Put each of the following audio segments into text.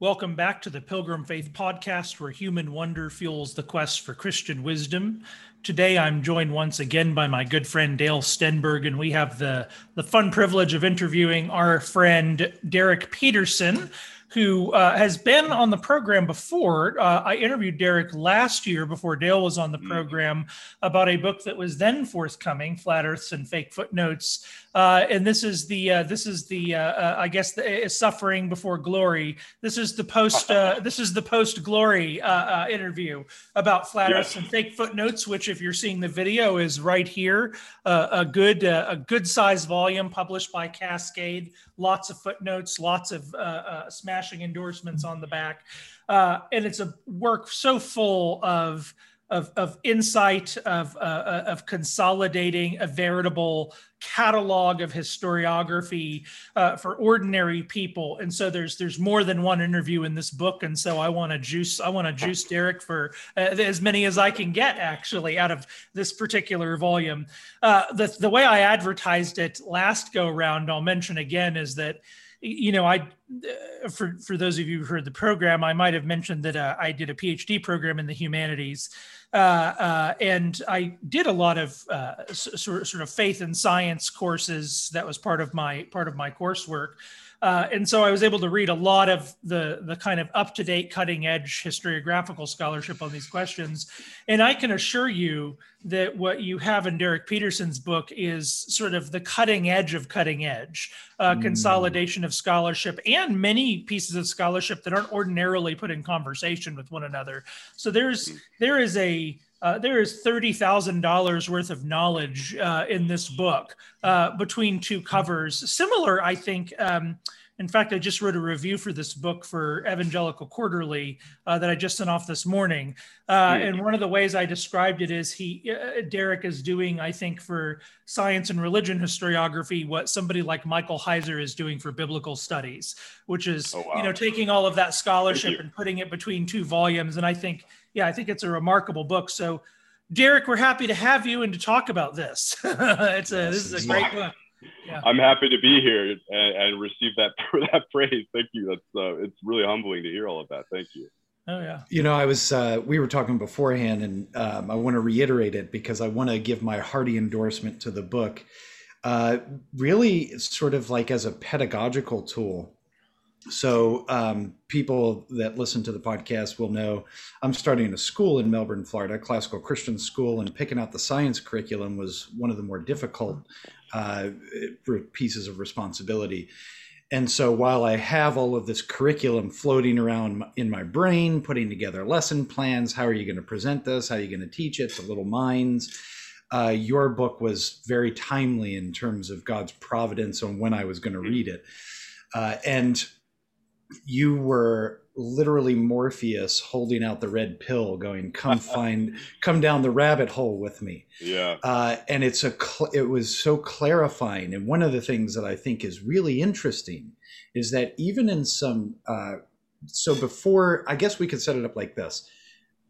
Welcome back to the Pilgrim Faith Podcast, where human wonder fuels the quest for Christian wisdom. Today, I'm joined once again by my good friend Dale Stenberg, and we have the, the fun privilege of interviewing our friend Derek Peterson, who uh, has been on the program before. Uh, I interviewed Derek last year before Dale was on the mm. program about a book that was then forthcoming, Flat Earths and Fake Footnotes. Uh, and this is the uh, this is the uh, uh, I guess the suffering before glory. This is the post this is the post glory interview about flat Earths and fake footnotes, which if you're seeing the video is right here. a good a good size volume published by Cascade. Lots of footnotes, lots of smash smashing endorsements on the back. Uh, and it's a work so full of of, of insight, of, uh, uh, of consolidating a veritable catalog of historiography uh, for ordinary people. And so there's there's more than one interview in this book. And so I want to juice I want to juice Derek for uh, as many as I can get actually out of this particular volume. Uh, the the way I advertised it last go round, I'll mention again, is that you know, I uh, for for those of you who heard the program, I might have mentioned that uh, I did a PhD program in the humanities, uh, uh, and I did a lot of uh, sort sort of faith and science courses. That was part of my part of my coursework. Uh, and so I was able to read a lot of the, the kind of up to date, cutting edge historiographical scholarship on these questions. And I can assure you that what you have in Derek Peterson's book is sort of the cutting edge of cutting edge uh, mm. consolidation of scholarship and many pieces of scholarship that aren't ordinarily put in conversation with one another. So there's mm. there is a uh, there is thirty thousand dollars worth of knowledge uh, in this book uh, between two covers. Similar, I think. Um, in fact, I just wrote a review for this book for Evangelical Quarterly uh, that I just sent off this morning. Uh, and one of the ways I described it is he, uh, Derek, is doing, I think, for science and religion historiography, what somebody like Michael Heiser is doing for biblical studies, which is, oh, wow. you know, taking all of that scholarship and putting it between two volumes. And I think yeah, I think it's a remarkable book. So, Derek, we're happy to have you and to talk about this. it's a this is a great book. Yeah. I'm happy to be here and, and receive that that praise. Thank you. That's uh, it's really humbling to hear all of that. Thank you. Oh yeah. You know, I was uh, we were talking beforehand, and um, I want to reiterate it because I want to give my hearty endorsement to the book. Uh, really, sort of like as a pedagogical tool so um, people that listen to the podcast will know i'm starting a school in melbourne florida classical christian school and picking out the science curriculum was one of the more difficult uh, pieces of responsibility. And so while i have all of this curriculum floating around in my brain putting together lesson plans how are you going to present this? How are you going to teach it to little minds? Uh, your book was very timely in terms of god's providence on when i was going to read it. Uh, and you were literally Morpheus holding out the red pill, going, "Come find, come down the rabbit hole with me." Yeah. Uh, and it's a, cl- it was so clarifying. And one of the things that I think is really interesting is that even in some, uh, so before, I guess we could set it up like this: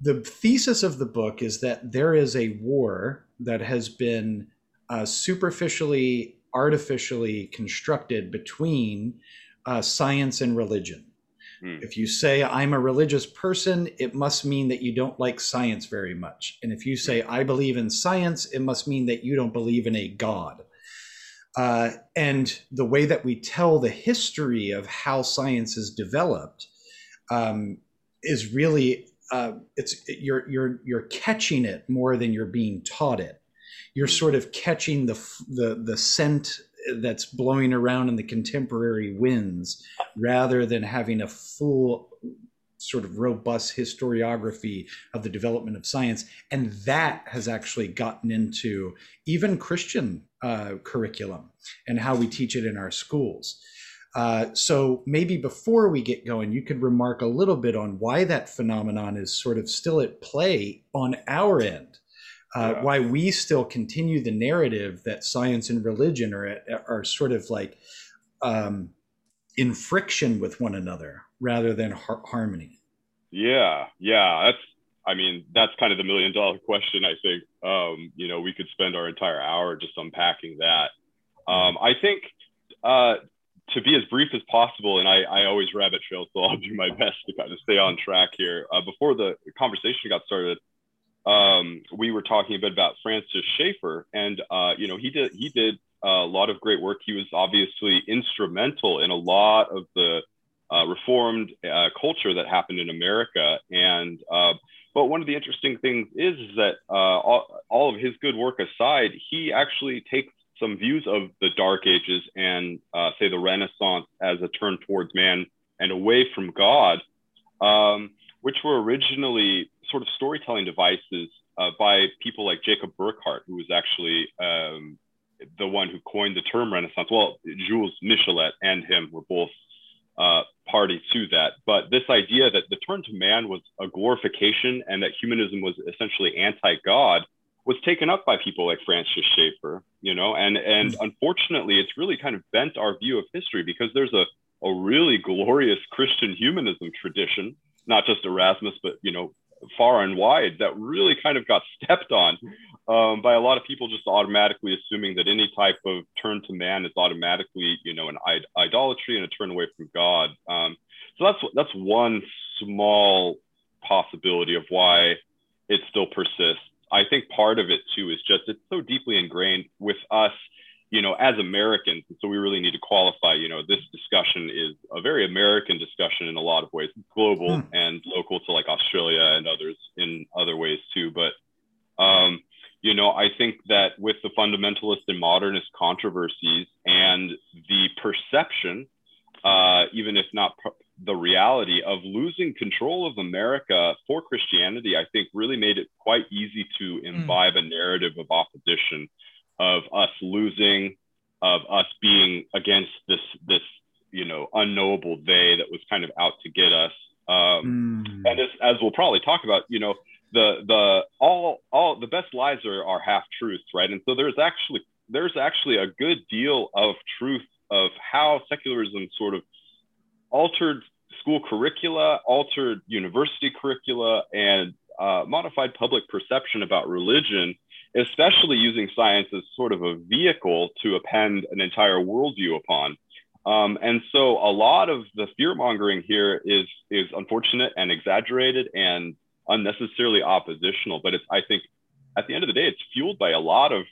the thesis of the book is that there is a war that has been uh, superficially, artificially constructed between uh, science and religion. Hmm. If you say, I'm a religious person, it must mean that you don't like science very much. And if you say, I believe in science, it must mean that you don't believe in a God. Uh, and the way that we tell the history of how science is developed um, is really uh, it's you're you're you're catching it more than you're being taught it. You're hmm. sort of catching the the the scent that's blowing around in the contemporary winds rather than having a full sort of robust historiography of the development of science. And that has actually gotten into even christian uh, curriculum and how we teach it in our schools. Uh, so maybe before we get going you could remark a little bit on why that phenomenon is sort of still at play on our end uh, yeah. why we still continue the narrative that science and religion are are sort of like um, in friction with one another rather than har- harmony. Yeah, yeah, that's. I mean, that's kind of the million dollar question. I think um, you know we could spend our entire hour just unpacking that. Um, I think uh, to be as brief as possible, and I, I always rabbit trail, so I'll do my best to kind of stay on track here. Uh, before the conversation got started, um, we were talking a bit about Francis Schaeffer, and uh, you know he did he did a lot of great work. He was obviously instrumental in a lot of the uh, reformed uh, culture that happened in America. And uh, but one of the interesting things is, that uh, all, all, of his good work aside, he actually takes some views of the Dark Ages and uh, say the Renaissance as a turn towards man and away from God, um, which were originally sort of storytelling devices uh, by people like Jacob Burckhardt, who was actually um, the one who coined the term Renaissance. Well, Jules Michelet and him were both uh, party to that. But this idea that the turn to man was a glorification and that humanism was essentially anti-God was taken up by people like Francis Schaeffer, you know, and and mm-hmm. unfortunately, it's really kind of bent our view of history because there's a a really glorious Christian humanism tradition, not just Erasmus, but you know, far and wide that really kind of got stepped on um, by a lot of people just automatically assuming that any type of turn to man is automatically, you know, an idolatry and a turn away from God. Um, so that's that's one small possibility of why it still persists. I think part of it too is just it's so deeply ingrained with us you know, as Americans, and so we really need to qualify, you know, this discussion is a very American discussion in a lot of ways. It's global hmm. and local to like Australia and others in other ways too. But, um, you know, I think that with the fundamentalist and modernist controversies and the perception, uh, even if not pr- the reality of losing control of America for Christianity, I think really made it quite easy to hmm. imbibe mm. a narrative of opposition of us losing, of us being against this this you know unknowable they that was kind of out to get us. Um, mm. And as, as we'll probably talk about, you know, the the all all the best lies are, are half truths, right? And so there's actually there's actually a good deal of truth of how secularism sort of altered school curricula, altered university curricula, and uh, modified public perception about religion especially using science as sort of a vehicle to append an entire worldview upon. Um, and so a lot of the fear mongering here is is unfortunate and exaggerated and unnecessarily oppositional. But it's I think at the end of the day, it's fueled by a lot of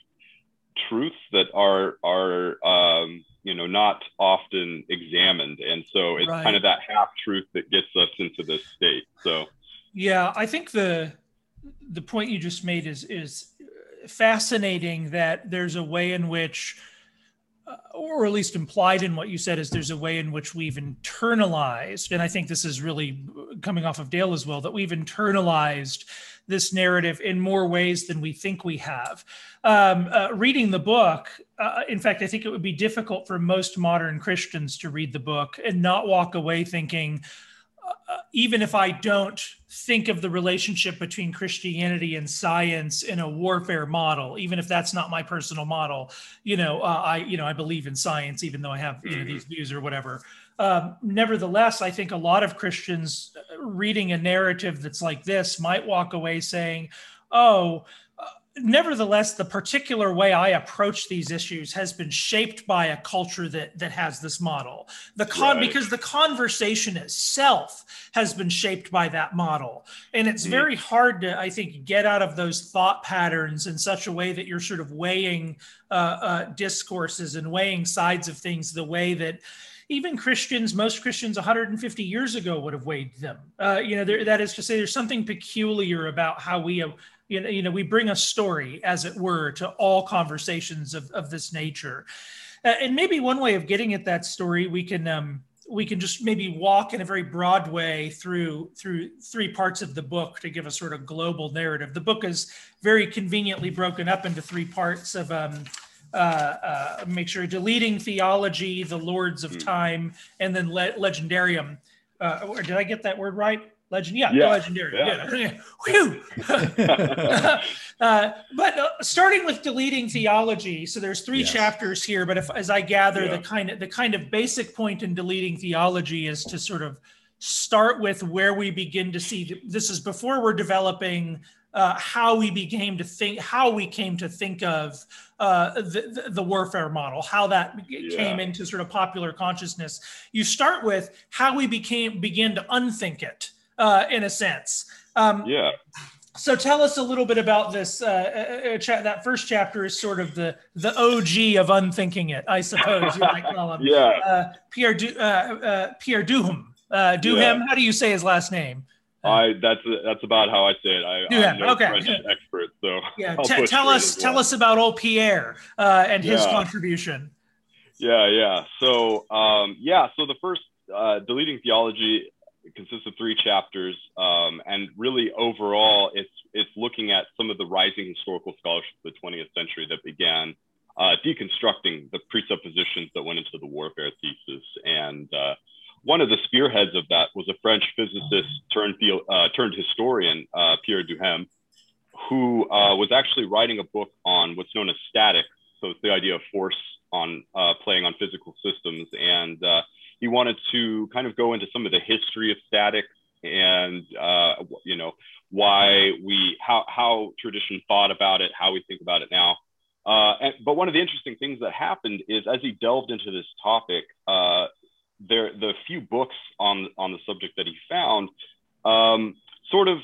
truths that are are um, you know not often examined, and so it's right. kind of that half truth that gets us into this state. So yeah, I think the the point you just made is is fascinating that there's a way in which, uh, or at least implied in what you said, is there's a way in which we've internalized, and I think this is really coming off of Dale as well, that we've internalized this narrative in more ways than we think we have. Um, uh, reading the book, uh, in fact, I think it would be difficult for most modern Christians to read the book and not walk away thinking, uh, even if I don't think of the relationship between Christianity and science in a warfare model, even if that's not my personal model, you know, uh, I, you know, I believe in science, even though I have you know, these mm-hmm. views or whatever. Um, nevertheless, I think a lot of Christians uh, reading a narrative that's like this might walk away saying, "Oh, nevertheless, the particular way I approach these issues has been shaped by a culture that that has this model. The con right. because the conversation itself has been shaped by that model, and it's mm. very hard to, I think, get out of those thought patterns in such a way that you're sort of weighing uh, uh, discourses and weighing sides of things the way that even Christians, most Christians 150 years ago would have weighed them. Uh, you know, there, that is to say, there's something peculiar about how we you know, you know, we bring a story, as it were, to all conversations of, of this nature. Uh, and maybe one way of getting at that story, we can um, we can just maybe walk in a very broad way through through three parts of the book to give a sort of global narrative. The book is very conveniently broken up into three parts of um, uh, uh, make sure deleting theology, the Lords of hmm. Time, and then le- legendarium. Uh, did I get that word right? Legend, yeah, yeah. legendary. Yeah. yeah. Whew. uh, but uh, starting with deleting theology, so there's three yes. chapters here. But if, as I gather, yeah. the kind of the kind of basic point in deleting theology is to sort of start with where we begin to see this is before we're developing uh, how we became to think, how we came to think of uh, the, the, warfare model, how that yeah. came into sort of popular consciousness. You start with how we became begin to unthink it uh, in a sense. Um, yeah. So tell us a little bit about this. Uh, uh, uh cha- that first chapter is sort of the the OG of unthinking it, I suppose you might call him. yeah. Uh, Pierre du- Pierre Duhem. Duhem. Yeah. How do you say his last name? I that's that's about how I say it. I, yeah, am no okay. French expert, so yeah. T- tell us well. tell us about old Pierre uh, and his yeah. contribution. Yeah, yeah. So um, yeah, so the first uh, deleting theology consists of three chapters, um, and really overall, it's it's looking at some of the rising historical scholarship of the 20th century that began uh, deconstructing the presuppositions that went into the warfare thesis and uh, one of the spearheads of that was a French physicist turned, uh, turned historian, uh, Pierre Duhem, who uh, was actually writing a book on what's known as statics. So it's the idea of force on playing on physical systems. And he wanted to kind of go into some of the history of statics and, uh, you know, why we, how, how tradition thought about it, how we think about it now. And, but one of the interesting things that happened is as he delved into this topic, there the few books on on the subject that he found um, sort of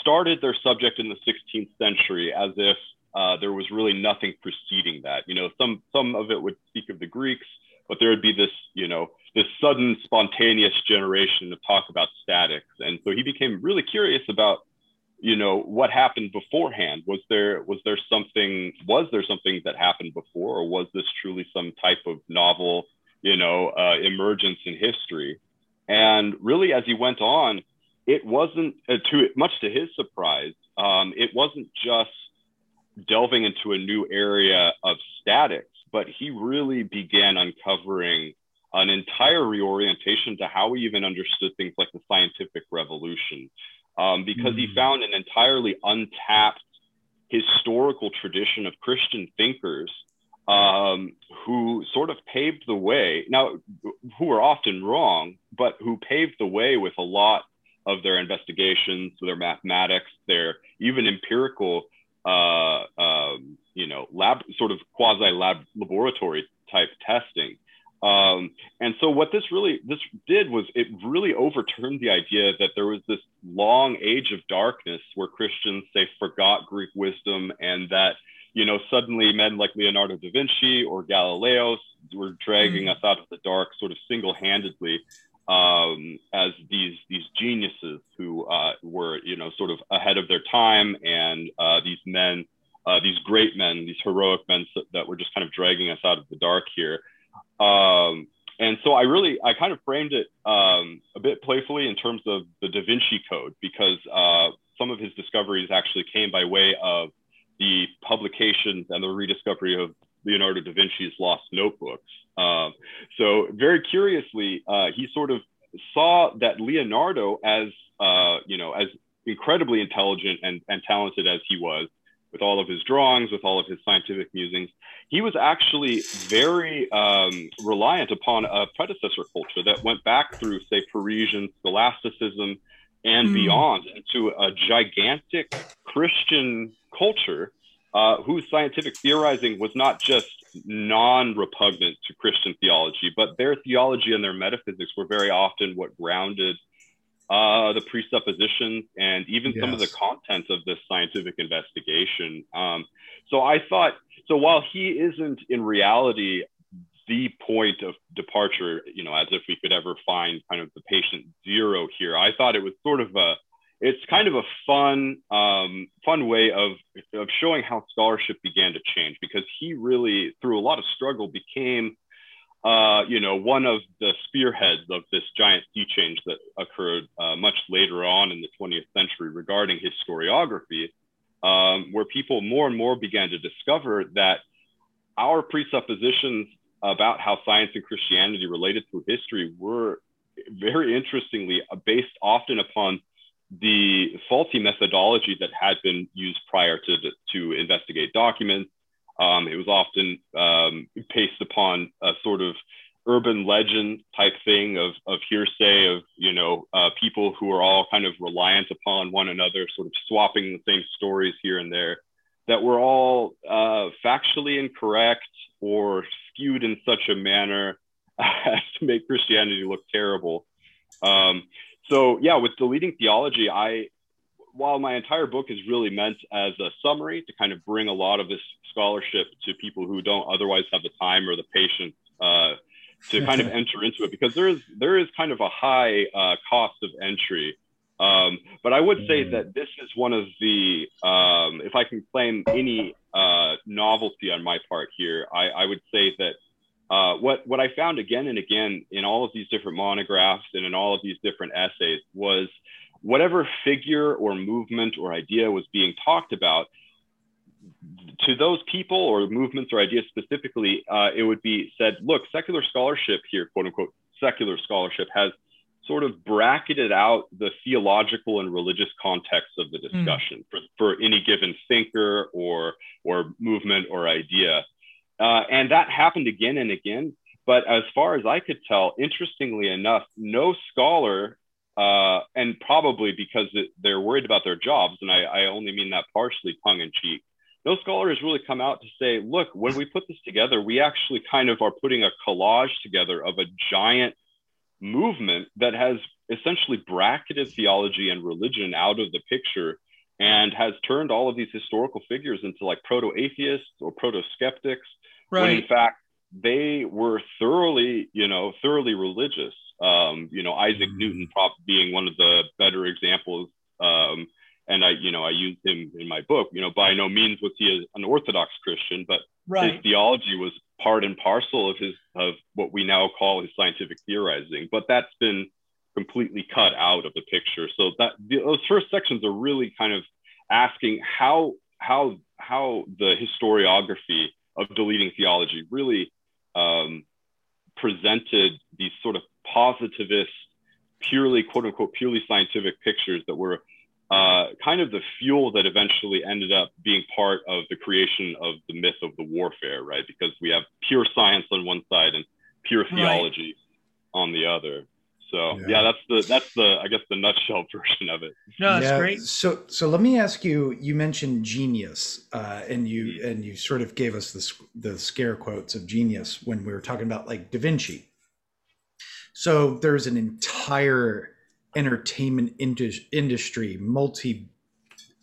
started their subject in the 16th century as if uh, there was really nothing preceding that. You know, some some of it would speak of the Greeks, but there would be this sudden spontaneous generation of talk about statics, and so he became really curious about, you know, what happened beforehand. Was there was there something was there something that happened before, or was this truly some type of novel you know, uh, emergence in history. And really, as he went on, it wasn't uh, to much to his surprise. Um, it wasn't just delving into a new area of statics, but he really began uncovering an entire reorientation to how we even understood things like the scientific revolution, um, because he found an entirely untapped historical tradition of Christian thinkers um, who sort of paved the way. Now, who were often wrong, but who paved the way with a lot of their investigations, their mathematics, their even empirical, uh, um, you know, lab sort of quasi lab laboratory type testing. Um, and so what this really this did was it really overturned the idea that there was this long age of darkness where Christians say forgot Greek wisdom and that you know, suddenly men like Leonardo da Vinci or Galileo were dragging mm. us out of the dark sort of single-handedly um, as these these geniuses who uh, were, you know, sort of ahead of their time, and uh, these men, uh, these great men, these heroic men that were just kind of dragging us out of the dark here. Um, and so I really, I kind of framed it um, a bit playfully in terms of the Da Vinci Code because uh, some of his discoveries actually came by way of the publication and the rediscovery of Leonardo da Vinci's lost notebooks. Um, so very curiously, uh, he sort of saw that Leonardo, as uh, you know, as incredibly intelligent and, and talented as he was, with all of his drawings, with all of his scientific musings, he was actually very um, reliant upon a predecessor culture that went back through, say, Parisian scholasticism and mm. beyond into a gigantic Christian culture uh, whose scientific theorizing was not just non repugnant to Christian theology, but their theology and their metaphysics were very often what grounded uh, the presuppositions and even yes. some of the content of this scientific investigation. Um, so I thought, so while he isn't in reality the point of departure, you know, as if we could ever find kind of the patient zero here, I thought it was sort of a it's kind of a fun um, fun way of of showing how scholarship began to change because he really through a lot of struggle became uh, you know one of the spearheads of this giant sea change that occurred uh, much later on in the 20th century regarding historiography um, where people more and more began to discover that our presuppositions about how science and christianity related to history were very interestingly based often upon the faulty methodology that had been used prior to, to investigate documents. Um, it was often um, based upon a sort of urban legend type thing of, of hearsay of you know uh, people who are all kind of reliant upon one another sort of swapping the same stories here and there that were all uh, factually incorrect or skewed in such a manner as to make christianity look terrible. Um, so yeah with deleting theology i while my entire book is really meant as a summary to kind of bring a lot of this scholarship to people who don't otherwise have the time or the patience uh, to kind of enter into it because there is there is kind of a high uh, cost of entry. Um, but I would say mm. that this is one of the, um, if I can claim any uh, novelty on my part here, I, I would say that uh, what what I found again and again in all of these different monographs and in all of these different essays was whatever figure or movement or idea was being talked about to those people or movements or ideas specifically, uh, it would be said, look, secular scholarship here, quote unquote, secular scholarship has sort of bracketed out the theological and religious context of the hmm. discussion mm. for, for any given thinker or or movement or idea. Uh, and that happened again and again. But as far as I could tell, interestingly enough, no scholar, uh, and probably because it, they're worried about their jobs, and I, I only mean that partially tongue in cheek, no scholar has really come out to say, look, when we put this together, we actually kind of are putting a collage together of a giant movement that has essentially bracketed theology and religion out of the picture and has turned all of these historical figures into like proto atheists or proto skeptics. Right. When in fact, they were thoroughly, you know, thoroughly religious. Um, you know, Isaac mm-hmm. Newton, prop being one of the better examples. Um, and I, you know, I use him in my book. You know, by no means was he an Orthodox Christian, but right. his theology was part and parcel of his of what we now call his scientific theorizing. But that's been completely cut out of the picture. So that those first sections are really kind of asking how how how the historiography of deleting theology really um, presented these sort of positivist, purely quote unquote purely scientific pictures that were uh, kind of the fuel that eventually ended up being part of the creation of the myth of the warfare, right? Because we have pure science on one side and pure theology right. on the other. So yeah. yeah. that's the that's the I guess the nutshell version of it. No, that's yeah. great. So so let me ask you. You mentioned genius, uh, and you mm-hmm. and you sort of gave us the the scare quotes of genius when we were talking about like Da Vinci. So there's an entire entertainment industry, multi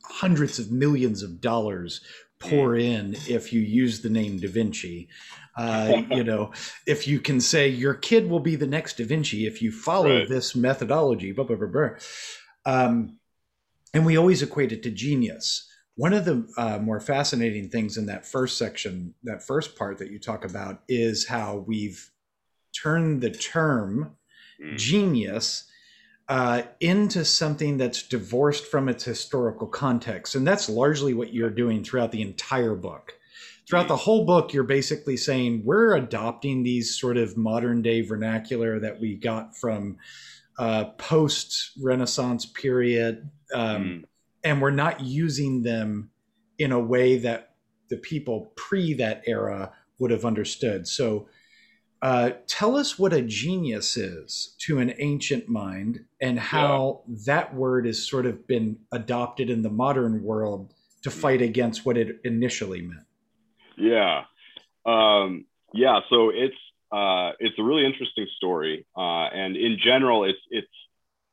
hundreds of millions of dollars pour mm. in if you use the name Da Vinci. Uh, you know, if you can say your kid will be the next Da Vinci if you follow right. this methodology, blah, blah, blah, blah. Um, and we always equate it to genius. One of the uh, more fascinating things in that first section, that first part that you talk about, is how we've turned the term mm. genius uh, into something that's divorced from its historical context. And that's largely what you're doing throughout the entire book. Throughout the whole book, you're basically saying we're adopting these sort of modern day vernacular that we got from uh, post Renaissance period, um, mm. and we're not using them in a way that the people pre that era would have understood. So uh, tell us what a genius is to an ancient mind and how yeah. that word has sort of been adopted in the modern world to fight against what it initially meant. Yeah. Um, yeah. So it's, uh, it's a really interesting story. Uh, and in general, it's, it's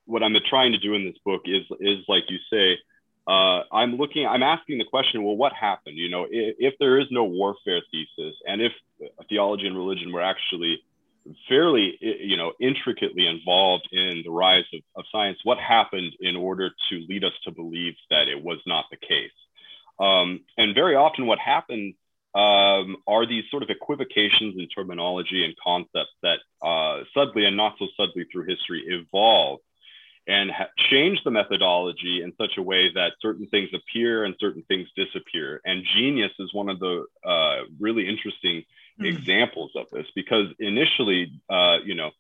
what I'm trying to do in this book is, is like you say, uh, I'm looking, I'm asking the question, well, what happened? You know, if, if, there is no warfare thesis, and if theology and religion were actually fairly, you know, intricately involved in the rise of, of science, what happened in order to lead us to believe that it was not the case? Um, and very often, what happened um, are these sort of equivocations in terminology and concepts that uh, subtly and not so subtly through history evolve and ha- change the methodology in such a way that certain things appear and certain things disappear. And genius is one of the uh, really interesting mm. examples of this because initially, uh, you know,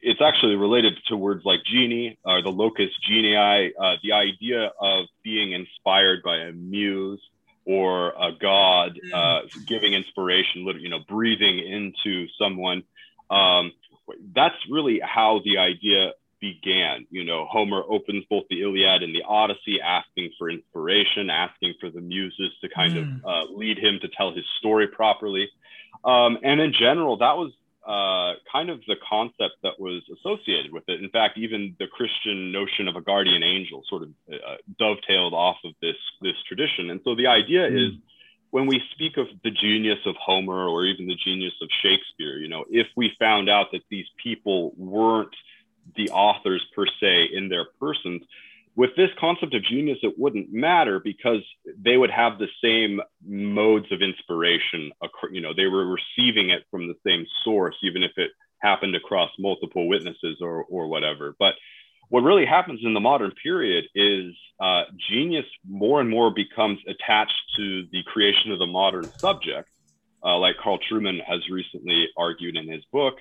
it's actually related to words like genie or the locus genii, uh, the idea of being inspired by a muse or a god, mm. uh, giving inspiration, you know, breathing into someone Um, that's really how the idea began. You know, Homer opens both the Iliad and the Odyssey asking for inspiration, asking for the muses to kind mm. of uh, lead him to tell his story properly. Um, and in general, that was uh, kind of the concept that was associated with it. In fact, even the Christian notion of a guardian angel sort of uh, dovetailed off of this this tradition. And so the idea mm. is when we speak of the genius of Homer or even the genius of Shakespeare, you know, if we found out that these people weren't the authors per se in their persons, with this concept of genius, it wouldn't matter because they would have the same modes of inspiration. You know, they were receiving it from the same source, even if it happened across multiple witnesses or, or whatever. But what really happens in the modern period is uh, genius more and more becomes attached to the creation of the modern subject, uh, like Carl Trueman has recently argued in his book.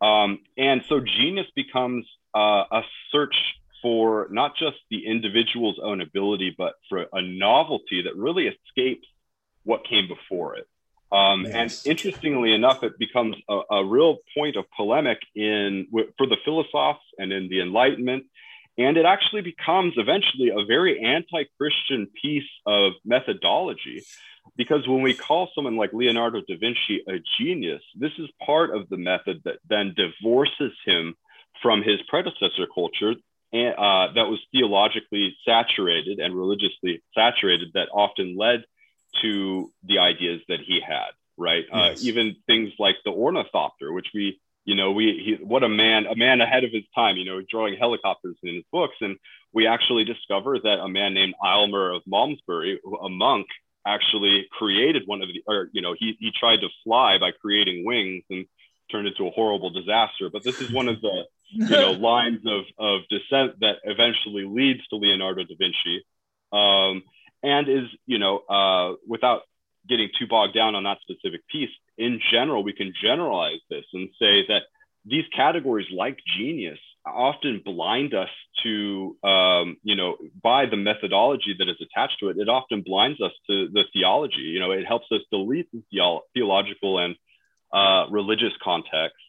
Um, and so genius becomes uh, a search for not just the individual's own ability, but for a novelty that really escapes what came before it. Um, yes. And interestingly enough, it becomes a, a, real point of polemic in for the philosophers and in the Enlightenment. And it actually becomes eventually a very anti-Christian piece of methodology, because when we call someone like Leonardo da Vinci a genius, this is part of the method that then divorces him from his predecessor culture and, uh, that was theologically saturated and religiously saturated that often led to the ideas that he had, right? Uh, yes. Uh, even things like the ornithopter, which we, you know, we, he, what a man, a man ahead of his time, you know, drawing helicopters in his books. And we actually discover that a man named Aylmer of Malmesbury, a monk, actually created one of the, or, you know, he, he tried to fly by creating wings and turned into a horrible disaster. But this is one of the, you know, lines of, of descent that eventually leads to Leonardo da Vinci. Um, and is you know uh, without getting too bogged down on that specific piece in general we can generalize this and say that these categories like genius often blind us to um, you know by the methodology that is attached to it it often blinds us to the theology you know it helps us delete the theological and uh, religious contexts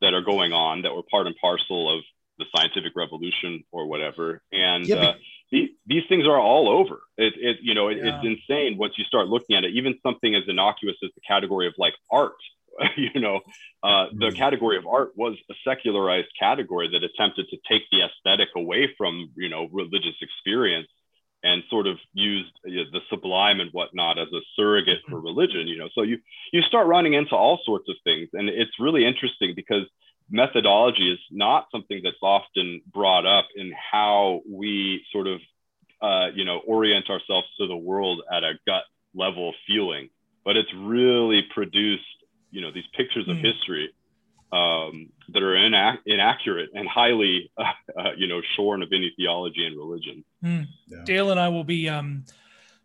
that are going on that were part and parcel of the scientific revolution or whatever and uh, these, these things are all over. It, it you know, it, yeah. it's insane once you start looking at it. Even something as innocuous as the category of like art, you know, uh, the mm-hmm. category of art was a secularized category that attempted to take the aesthetic away from, you know, religious experience and sort of used you know, the sublime and whatnot as a surrogate for mm-hmm. religion, you know. So you you start running into all sorts of things, and it's really interesting because methodology is not something that's often brought up in how we sort of uh, you know orient ourselves to the world at a gut level feeling but it's really produced you know these pictures of mm. history um, that are inac- inaccurate and highly uh, uh, you know shorn of any theology and religion mm. yeah. dale and i will be um,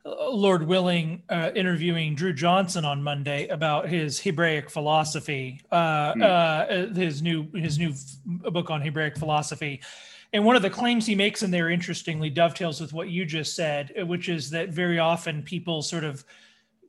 Lord willing, uh, interviewing Dru Johnson on Monday about his Hebraic philosophy, uh, mm. uh, his new his new book on Hebraic philosophy. And one of the claims he makes in there, interestingly, dovetails with what you just said, which is that very often people sort of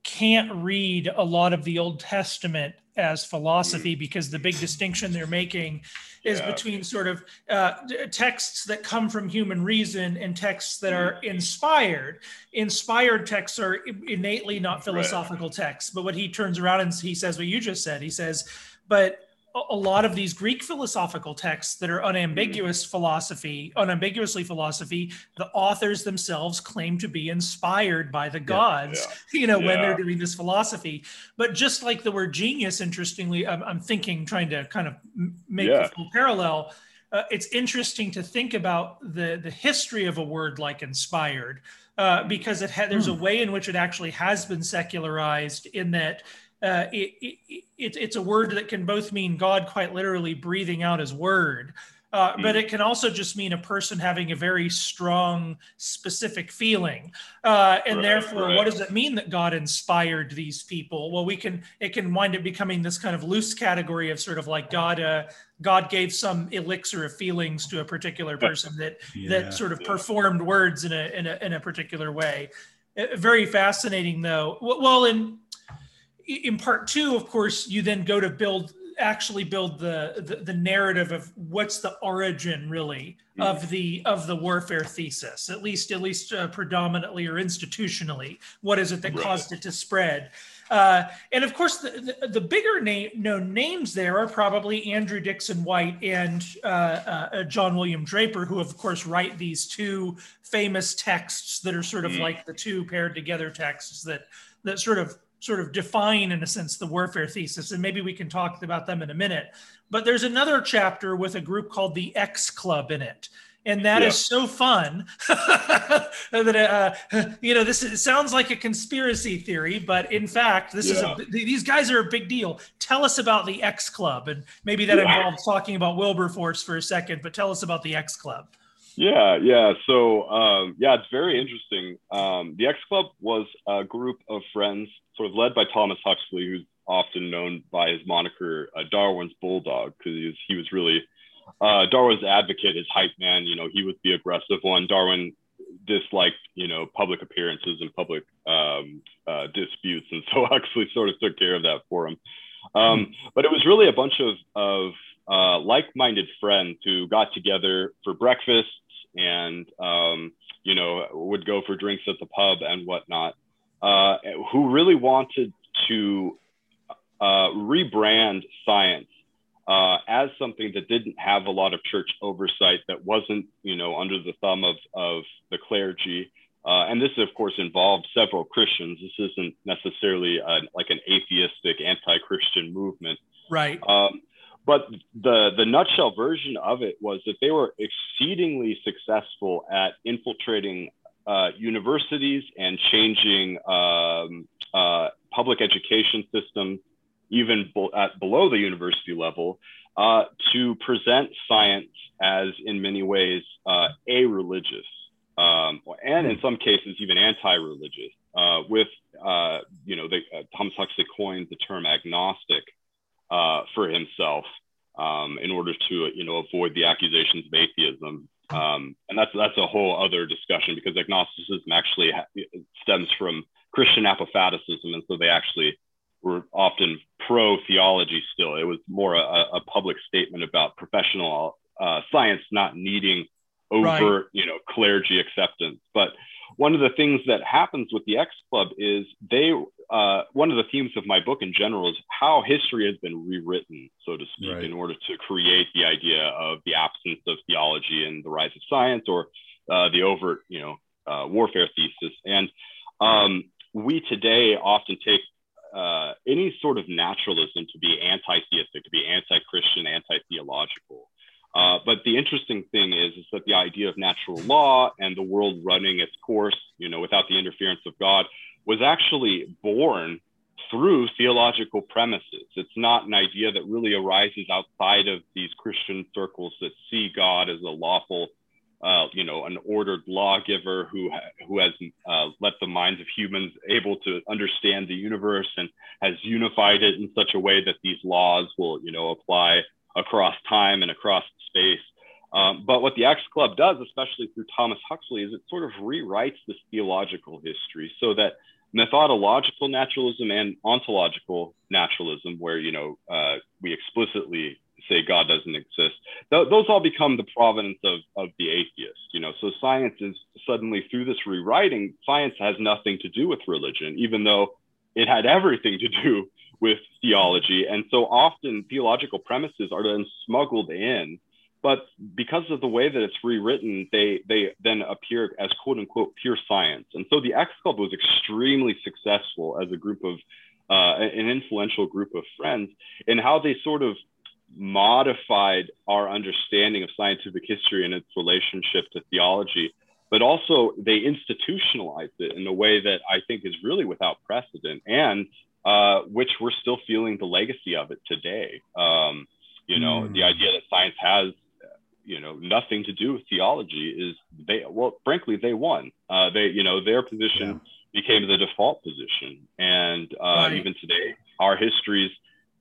can't read a lot of the Old Testament as philosophy mm. because the big distinction they're making is yeah. between sort of uh, texts that come from human reason and texts that are mm. inspired. Inspired texts are innately not philosophical right. texts. But what he turns around and he says, what you just said, he says, but a lot of these Greek philosophical texts that are unambiguous philosophy, unambiguously philosophy, the authors themselves claim to be inspired by the gods, yeah, yeah. you know, yeah. when they're doing this philosophy. But just like the word genius, interestingly, I'm, I'm thinking, trying to kind of make a full parallel. Uh, it's interesting to think about the the history of a word like inspired, uh, because it ha- there's a hmm. way in which it actually has been secularized in that uh, it, it, it, it's a word that can both mean God quite literally breathing out his word, uh, mm. but it can also just mean a person having a very strong, specific feeling. Uh, and right, therefore, right. what does it mean that God inspired these people? Well, we can it can wind up becoming this kind of loose category of sort of like God. Uh, God gave some elixir of feelings to a particular person that yeah. that sort of performed words in a, in a in a particular way. Uh, very fascinating, though. Well, in in part two, of course, you then go to build actually build the, the, the narrative of what's the origin really mm-hmm. of the of the warfare thesis at least at least uh, predominantly or institutionally what is it that right. caused it to spread uh, and of course the, the, the bigger name known names there are probably andrew dickson white and uh, uh, john william draper who of course write these two famous texts that are sort of mm-hmm. like the two paired together texts that that sort of sort of define, in a sense, the warfare thesis. And maybe we can talk about them in a minute. But there's another chapter with a group called the X Club in it. And that yeah. is so fun that uh, you know this is, sounds like a conspiracy theory, but in fact, this yeah. is a, these guys are a big deal. Tell us about the X Club, and maybe that yeah. involves talking about Wilberforce for a second. But tell us about the X Club. Yeah, yeah. So, um, yeah, it's very interesting. Um, the X Club was a group of friends, sort of led by Thomas Huxley, who's often known by his moniker uh, Darwin's Bulldog, because he was, he was really uh, Darwin's advocate, his hype man. You know, he was the aggressive one. Darwin disliked, you know, public appearances and public um, uh, disputes, and so Huxley sort of took care of that for him. Um, but it was really a bunch of, of uh, like-minded friends who got together for breakfast and um, you know would go for drinks at the pub and whatnot, uh, who really wanted to uh, rebrand science uh, as something that didn't have a lot of church oversight, that wasn't you know under the thumb of of the clergy. Uh, and this, of course, involved several Christians. This isn't necessarily a, like an atheistic, anti-Christian movement, right? Um, but the the nutshell version of it was that they were exceedingly successful at infiltrating uh, universities and changing um, uh, public education systems, even be- at below the university level, uh, to present science as, in many ways, uh, a religious, um, and in some cases even anti-religious. Uh, with uh, you know, they, Thomas Huxley coined the term agnostic uh, for himself um, in order to you know avoid the accusations of atheism. Um, and that's that's a whole other discussion because agnosticism actually ha- stems from Christian apophaticism, and so they actually were often pro theology. Still, it was more a, a public statement about professional uh, science not needing overt, right. you know, clergy acceptance. But one of the things that happens with the X Club is they uh, one of the themes of my book in general is how history has been rewritten, so to speak, right. in order to create the idea of the absence of theology and the rise of science, or uh, the overt, you know, uh, warfare thesis. And um, we today often take uh, any sort of naturalism to be anti-theistic, to be anti-Christian, anti-theological. Uh, but the interesting thing is, is that the idea of natural law and the world running its course, you know, without the interference of God, was actually born through theological premises. It's not an idea that really arises outside of these Christian circles that see God as a lawful, uh, you know, an ordered lawgiver who who has uh, let the minds of humans able to understand the universe and has unified it in such a way that these laws will, you know, apply across time and across space. Um, but what the X Club does, especially through Thomas Huxley, is it sort of rewrites this theological history so that methodological naturalism and ontological naturalism, where you know uh, we explicitly say God doesn't exist, th- those all become the provenance of, of the atheist. You know, so science is suddenly through this rewriting, science has nothing to do with religion, even though it had everything to do with theology. And so often theological premises are then smuggled in but because of the way that it's rewritten, they they then appear as quote unquote pure science. And so the X Club was extremely successful as a group of uh, an influential group of friends in how they sort of modified our understanding of scientific history and its relationship to theology, but also they institutionalized it in a way that I think is really without precedent and uh, which we're still feeling the legacy of it today. Um, you know, mm. the idea that science has you know nothing to do with theology is they well frankly they won uh, they you know their position yeah. became the default position and uh, right. even today our histories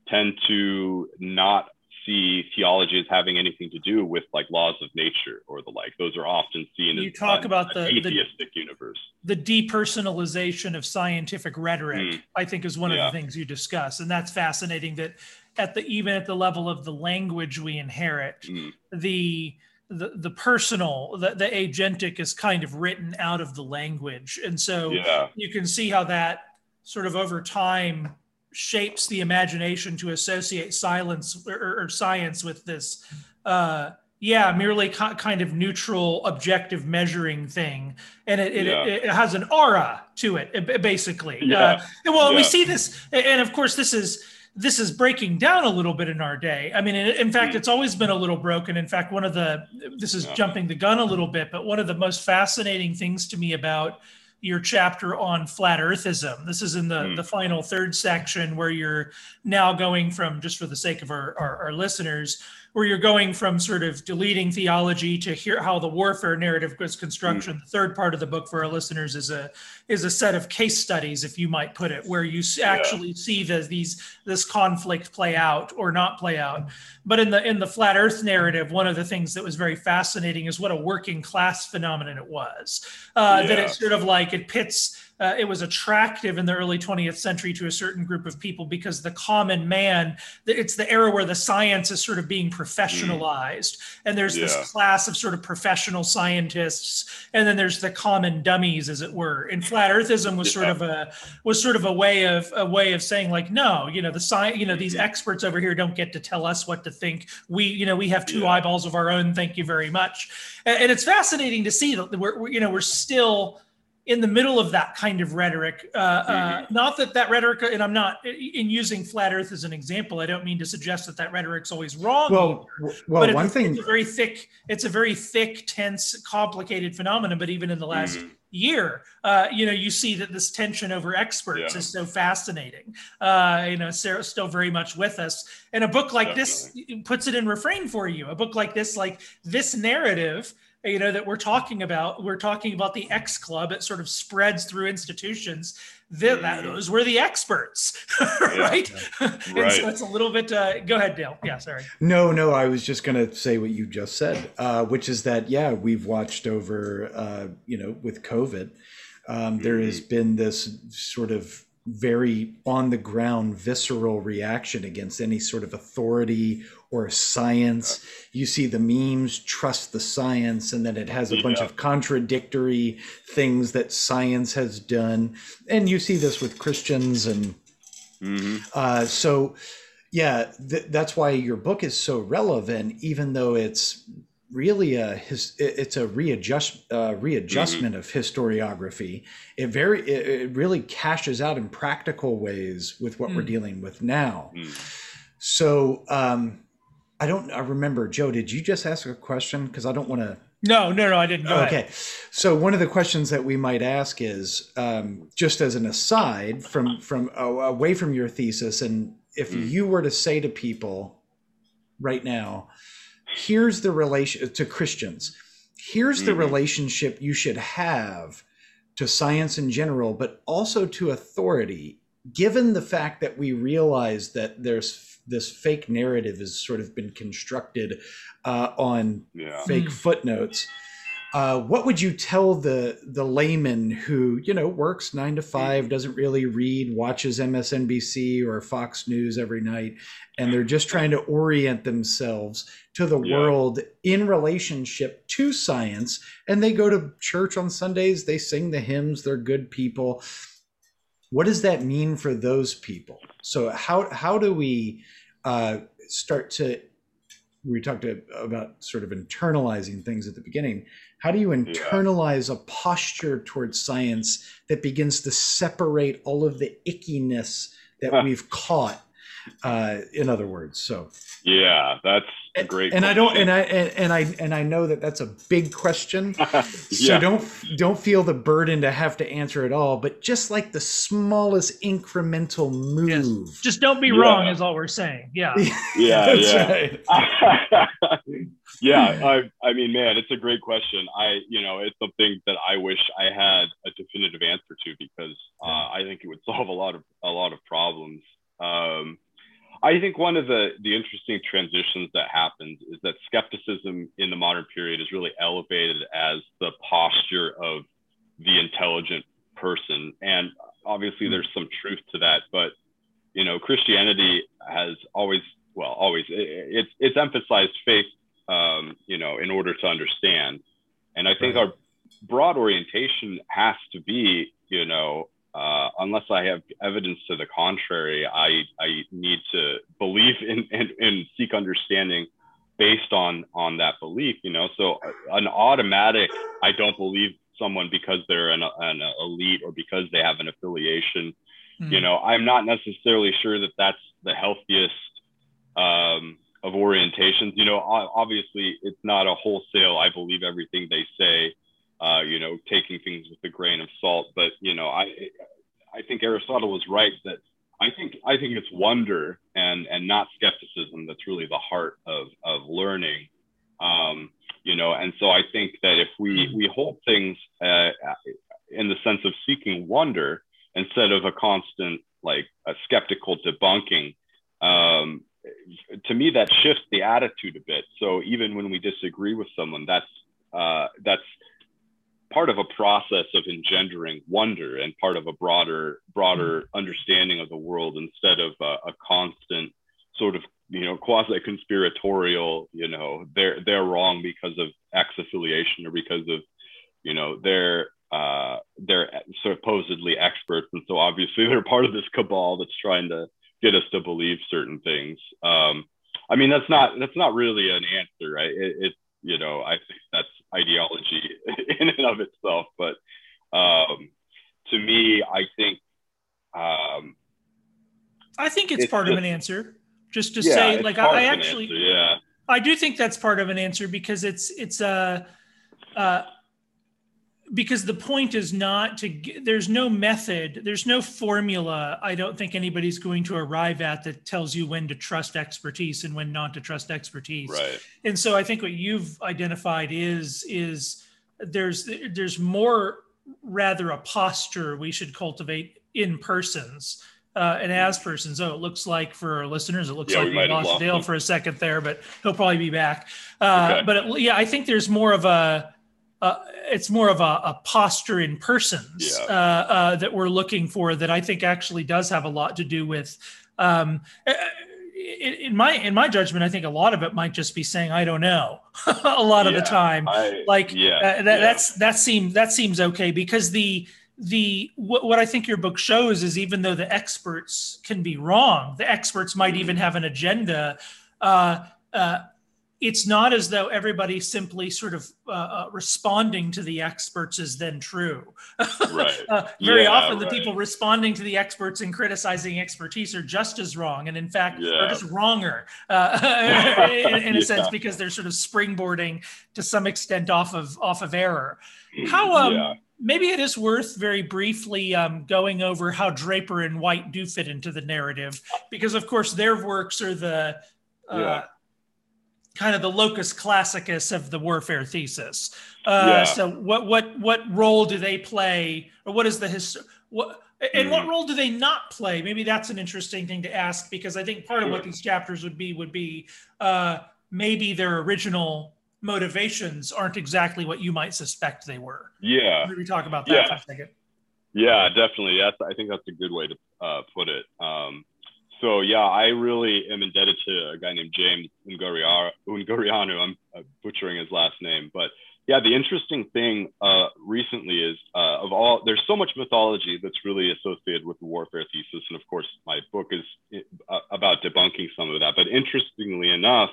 tend to not see theology as having anything to do with like laws of nature or the like. Those are often seen you as talk about the atheistic the, universe. The depersonalization of scientific rhetoric, mm. I think, is one yeah. of the things you discuss, and that's fascinating. That at the even at the level of the language we inherit, mm. the the, the personal, the, the agentic is kind of written out of the language. And so yeah. you can see how that sort of over time shapes the imagination to associate silence or, or science with this uh, yeah merely co- kind of neutral objective measuring thing and it, yeah. it, it, has an aura to it basically yeah. Uh, well yeah. we see this and of course this is this is breaking down a little bit in our day i mean in fact it's always been a little broken in fact one of the this is jumping the gun a little bit but one of the most fascinating things to me about your chapter on flat earthism. This is in the, mm. the final third section where you're now going from, just for the sake of our, our, our listeners, where you're going from sort of deleting theology to hear how the warfare narrative was construction. Mm. The third part of the book for our listeners is a is a set of case studies, if you might put it, where you actually yeah. see the, these this conflict play out or not play out. But in the in the flat Earth narrative, one of the things that was very fascinating is what a working class phenomenon it was. Uh, yeah. That it's sort of like it pits uh, it was attractive in the early 20th century to a certain group of people because the common man it's the era where the science is sort of being professionalized mm. and there's yeah. this class of sort of professional scientists and then there's the common dummies as it were and flat earthism was sort of a was sort of a way of a way of saying like no you know the science you know these mm-hmm. experts over here don't get to tell us what to think we you know we have two yeah. eyeballs of our own thank you very much and, and it's fascinating to see that we're, we're you know we're still in the middle of that kind of rhetoric. Uh, uh mm-hmm. uh, not that that rhetoric, and I'm not in using flat Earth as an example. I don't mean to suggest that that rhetoric's always wrong. Well, either, well, but one it's, thing, it's a very thick, it's a very thick, tense, complicated phenomenon. But even in the last mm-hmm. year, uh, you know, you see that this tension over experts yeah. is so fascinating. Uh, you know, Sarah's still very much with us, and a book like Definitely. this puts it in refrain for you. A book like this, like this narrative you know that we're talking about we're talking about the x club. It sort of spreads through institutions that, that mm-hmm. those were the experts right? Right so it's a little bit uh, go ahead dale. Yeah sorry. No no i was just going to say what you just said uh, which is that yeah we've watched over uh, you know with covid um, there has mm-hmm. been this sort of very on the ground visceral reaction against any sort of authority or science. You see the memes, trust the science, and then it has a yeah. bunch of contradictory things that science has done. And you see this with Christians. And mm-hmm. uh, so, yeah, th- that's why your book is so relevant, even though it's really a his it's a readjust uh, readjustment mm-hmm. of historiography it very it, it, really cashes out in practical ways with what mm. we're dealing with now mm. so um i don't i remember joe did you just ask a question because i don't want to no no no i didn't Go okay ahead. so one of the questions that we might ask is um, just as an aside from from uh, away from your thesis and if mm. you were to say to people right now here's the relation to Christians. Here's the mm-hmm. relationship you should have to science in general, but also to authority, given the fact that we realize that there's this fake narrative has sort of been constructed uh, on yeah. fake mm. footnotes. Uh, what would you tell the the layman who you know works nine to five, doesn't really read, watches MSNBC or Fox News every night, and they're just trying to orient themselves to the yeah. world in relationship to science, and they go to church on Sundays, they sing the hymns, they're good people. What does that mean for those people? So how how do we uh, start to we talked about sort of internalizing things at the beginning how do you internalize yeah. a posture towards science that begins to separate all of the ickiness that huh. we've caught? Uh, in other words, so yeah, that's a great. And, and I don't, and I, and, and, I, and I know that that's a big question. yeah. So don't, don't feel the burden to have to answer it all. But just like the smallest incremental move, yes. just don't be yeah. wrong, is all we're saying. Yeah, yeah, yeah. Right. yeah, I, I mean, man, it's a great question. I, you know, it's something that I wish I had a definitive answer to because uh, I think it would solve a lot of a lot of problems. Um, I, think one of the the interesting transitions that happens is that skepticism in the modern period is really elevated as the posture of the intelligent person, and obviously there's some truth to that. But you know, Christianity has always, well, always it, it's it's emphasized faith, um, you know, in order to understand, and I think right. our broad orientation has to be, you know, uh, unless I have evidence to the contrary, I, I need to believe in and, and seek understanding based on on that belief. You know, so uh, an automatic I don't believe someone because they're an, an elite or because they have an affiliation. Mm. You know, I'm not necessarily sure that that's the healthiest um, of orientations. You know, obviously it's not a wholesale. I believe everything they say uh, you know, taking things with a grain of salt. But you know, I I think Aristotle was right that I think I think it's wonder and and not skepticism that's really the heart of of learning. Um, you know, and so I think that if we hmm. we hold things uh, in the sense of seeking wonder instead of a constant like a skeptical debunking, um, to me that shifts the attitude a bit. So even when we disagree with someone, that's uh, that's part of a process of engendering wonder and part of a broader broader mm-hmm. understanding of the world instead of a, a constant sort of you know quasi conspiratorial you know they're they're wrong because of x affiliation or because of you know they're uh, they're supposedly experts. And so obviously they're part of this cabal that's trying to get us to believe certain things. Um, i mean that's not that's not really an answer right? It, it's you know i think that's ideology in and of itself. But um, to me, I think um, I think it's, it's part just, of an answer. Just to yeah, say, like I, I actually, answer, yeah, I do think that's part of an answer because it's it's a. Uh, uh, because the point is not to there's no method there's no formula i don't think anybody's going to arrive at that tells you when to trust expertise and when not to trust expertise right and so i think what you've identified is is there's there's more rather a posture we should cultivate in persons uh, and as persons. Oh, it looks like for our listeners, it looks yeah, like we, we lost Dale him. for a second there, but he'll probably be back. Uh, okay. But it, yeah, I think there's more of a uh, it's more of a, a posture in persons yeah. uh, uh, that we're looking for that I think actually does have a lot to do with. Um, in my in my judgment, I think a lot of it might just be saying I don't know a lot of the time. I, like yeah, uh, that, yeah. that's that seems that seems okay because the the what, what I think your book shows is even though the experts can be wrong, the experts might even mm-hmm. have an agenda. Uh, uh, it's not as though everybody simply sort of uh, uh, responding to the experts is then true. Right. uh, very yeah, often, the right. people responding to the experts and criticizing expertise are just as wrong, and in fact, yeah. are just wronger uh, in, in, a yeah. sense because they're sort of springboarding to some extent off of off of error. How um, maybe it is worth very briefly um, going over how Draper and White do fit into the narrative, because of course their works are the uh, kind of the locus classicus of the warfare thesis. Uh, yeah. So what what what role do they play, or what is the his what? And mm. what role do they not play? Maybe that's an interesting thing to ask because I think part of what these chapters would be would be uh, maybe their original motivations aren't exactly what you might suspect they were. Yeah. Maybe talk about that yeah. for a second. Yeah, definitely. That's, I think that's a good way to uh, put it. Um, so yeah, I really am indebted to a guy named James Ungureanu. I'm butchering his last name, but yeah, the interesting thing uh, recently is uh, of all there's so much mythology that's really associated with the warfare thesis, and of course my book is uh, about debunking some of that. But interestingly enough,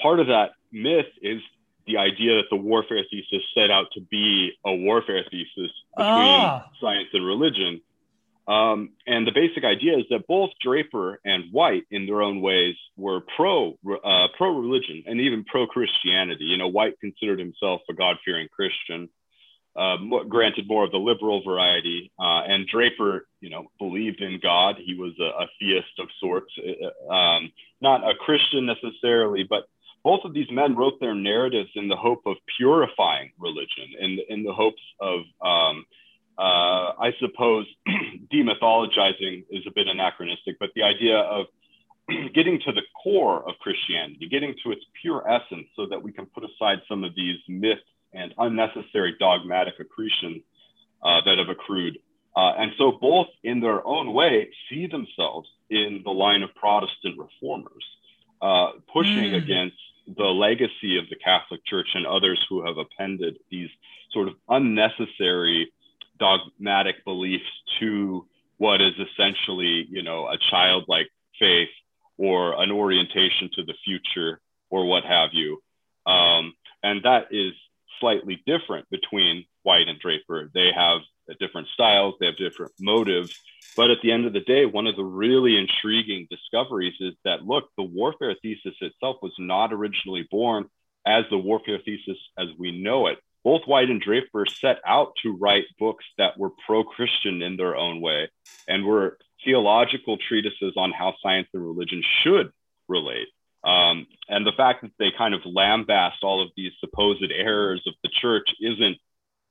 part of that myth is the idea that the warfare thesis set out to be a warfare thesis between ah. science and religion. Um, and the basic idea is that both Draper and White, in their own ways, were pro uh, pro religion and even pro Christianity. You know, White considered himself a God fearing Christian, uh, granted more of the liberal variety, uh, and Draper, you know, believed in God. He was a, a theist of sorts, uh, um, not a Christian necessarily, but both of these men wrote their narratives in the hope of purifying religion, in in the hopes of um, uh, I suppose demythologizing is a bit anachronistic, but the idea of getting to the core of Christianity, getting to its pure essence, so that we can put aside some of these myths and unnecessary dogmatic accretions uh, that have accrued. Uh, and so, both in their own way, see themselves in the line of Protestant reformers, uh, pushing mm. against the legacy of the Catholic Church and others who have appended these sort of unnecessary dogmatic beliefs to what is essentially, you know, a childlike faith or an orientation to the future or what have you. Um, and that is slightly different between White and Draper. They have different styles, they have different motives. But at the end of the day, one of the really intriguing discoveries is that look, the warfare thesis itself was not originally born as the warfare thesis as we know it. Both White and Draper set out to write books that were pro Christian in their own way and were theological treatises on how science and religion should relate. Um, and the fact that they kind of lambast all of these supposed errors of the church isn't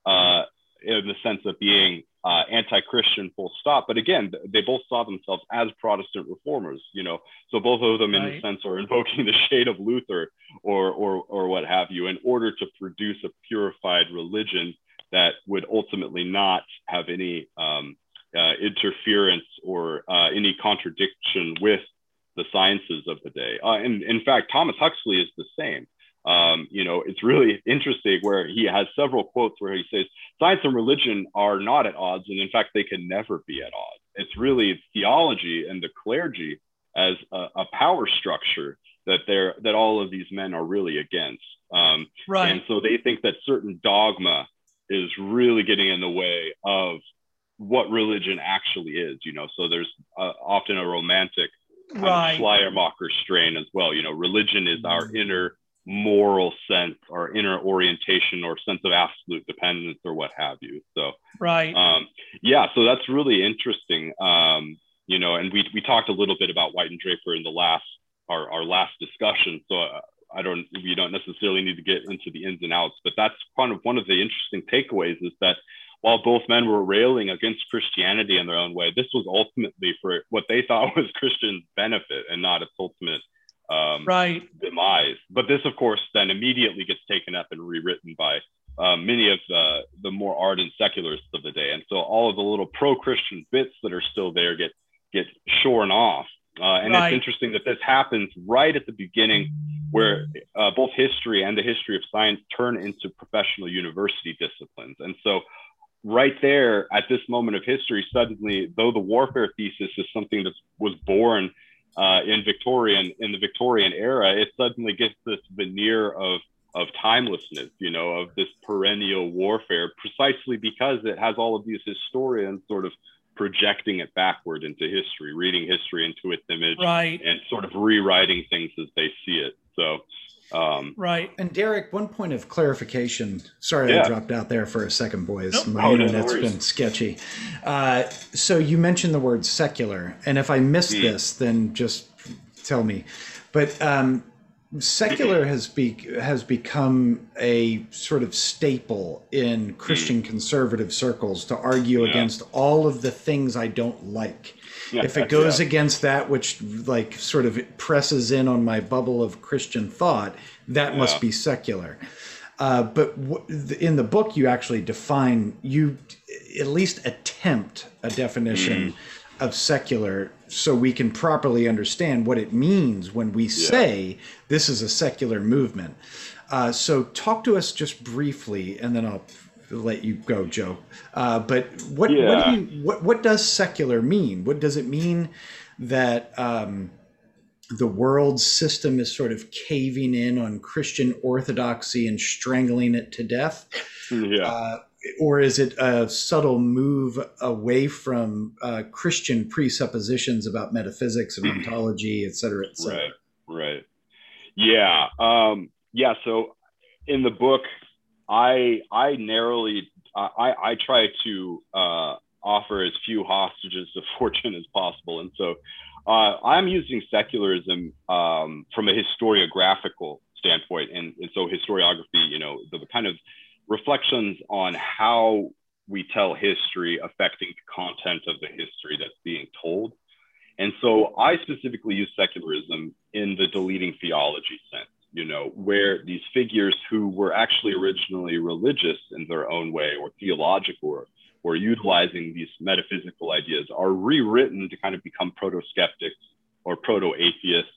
uh, in the sense of being uh, anti-Christian, full stop. But again, they both saw themselves as Protestant reformers. You know, so both of them, in right. a sense, are invoking the shade of Luther or or or what have you, in order to produce a purified religion that would ultimately not have any um, uh, interference or uh, any contradiction with the sciences of the day. Uh, and in fact, Thomas Huxley is the same. Um, you know, it's really interesting where he has several quotes where he says science and religion are not at odds, and in fact, they can never be at odds. It's really theology and the clergy as a, a power structure that they're that all of these men are really against. Um, right. And so they think that certain dogma is really getting in the way of what religion actually is. You know, so there's uh, often a romantic right. Schleiermacher strain as well. You know, religion is our mm. inner moral sense or inner orientation or sense of absolute dependence or what have you. So, right. Um, yeah, so that's really interesting. Um, you know, and we, we talked a little bit about White and Draper in the last, our, our last discussion. So uh, I don't, we don't necessarily need to get into the ins and outs, but that's kind of one of the interesting takeaways is that while both men were railing against Christianity in their own way, this was ultimately for what they thought was Christian benefit and not its ultimate um, right. demise. But this, of course, then immediately gets taken up and rewritten by uh, many of the, the more ardent secularists of the day. And so all of the little pro-Christian bits that are still there get get shorn off. Uh, and right. it's interesting that this happens right at the beginning, where uh, both history and the history of science turn into professional university disciplines. And so, right there at this moment of history, suddenly, though the warfare thesis is something that was born uh, in Victorian in the Victorian era, it suddenly gets this veneer of of timelessness, you know, of this perennial warfare, precisely because it has all of these historians sort of projecting it backward into history, reading history into its image, right. and sort of rewriting things as they see it. So um, right. And Derek, one point of clarification. Sorry, yeah. I dropped out there for a second, boys. Nope. My oh, internet's no been sketchy. Uh, so you mentioned the word secular, and if I missed mm. this, then just tell me. But um, secular has be has become a sort of staple in Christian mm. conservative circles to argue yeah. against all of the things I don't like yeah, if it goes yeah. against that which like sort of presses in on my bubble of Christian thought, that must be secular. Uh, but w- in the book, you actually define, you at least attempt a definition mm. Of secular so we can properly understand what it means when we say this is a secular movement. Uh, so, talk to us just briefly, and then I'll let you go, Joe. Uh, but what yeah. what, do you, what what does secular mean? What does it mean that um, the world system is sort of caving in on Christian orthodoxy and strangling it to death? Yeah. Uh, or is it a subtle move away from uh, Christian presuppositions about metaphysics and ontology, et cetera, et cetera? Right, right. Yeah. Um, yeah. So in the book, I I narrowly I I try to uh, offer as few hostages to fortune as possible, and so uh, I'm using secularism um, from a historiographical standpoint, and, and so historiography, you know, the, the kind of reflections on how we tell history affecting the content of the history that's being told. And so I specifically use secularism in the deleting theology sense, you know, where these figures who were actually originally religious in their own way or theological or, or utilizing these metaphysical ideas are rewritten to kind of become proto skeptics or proto atheists.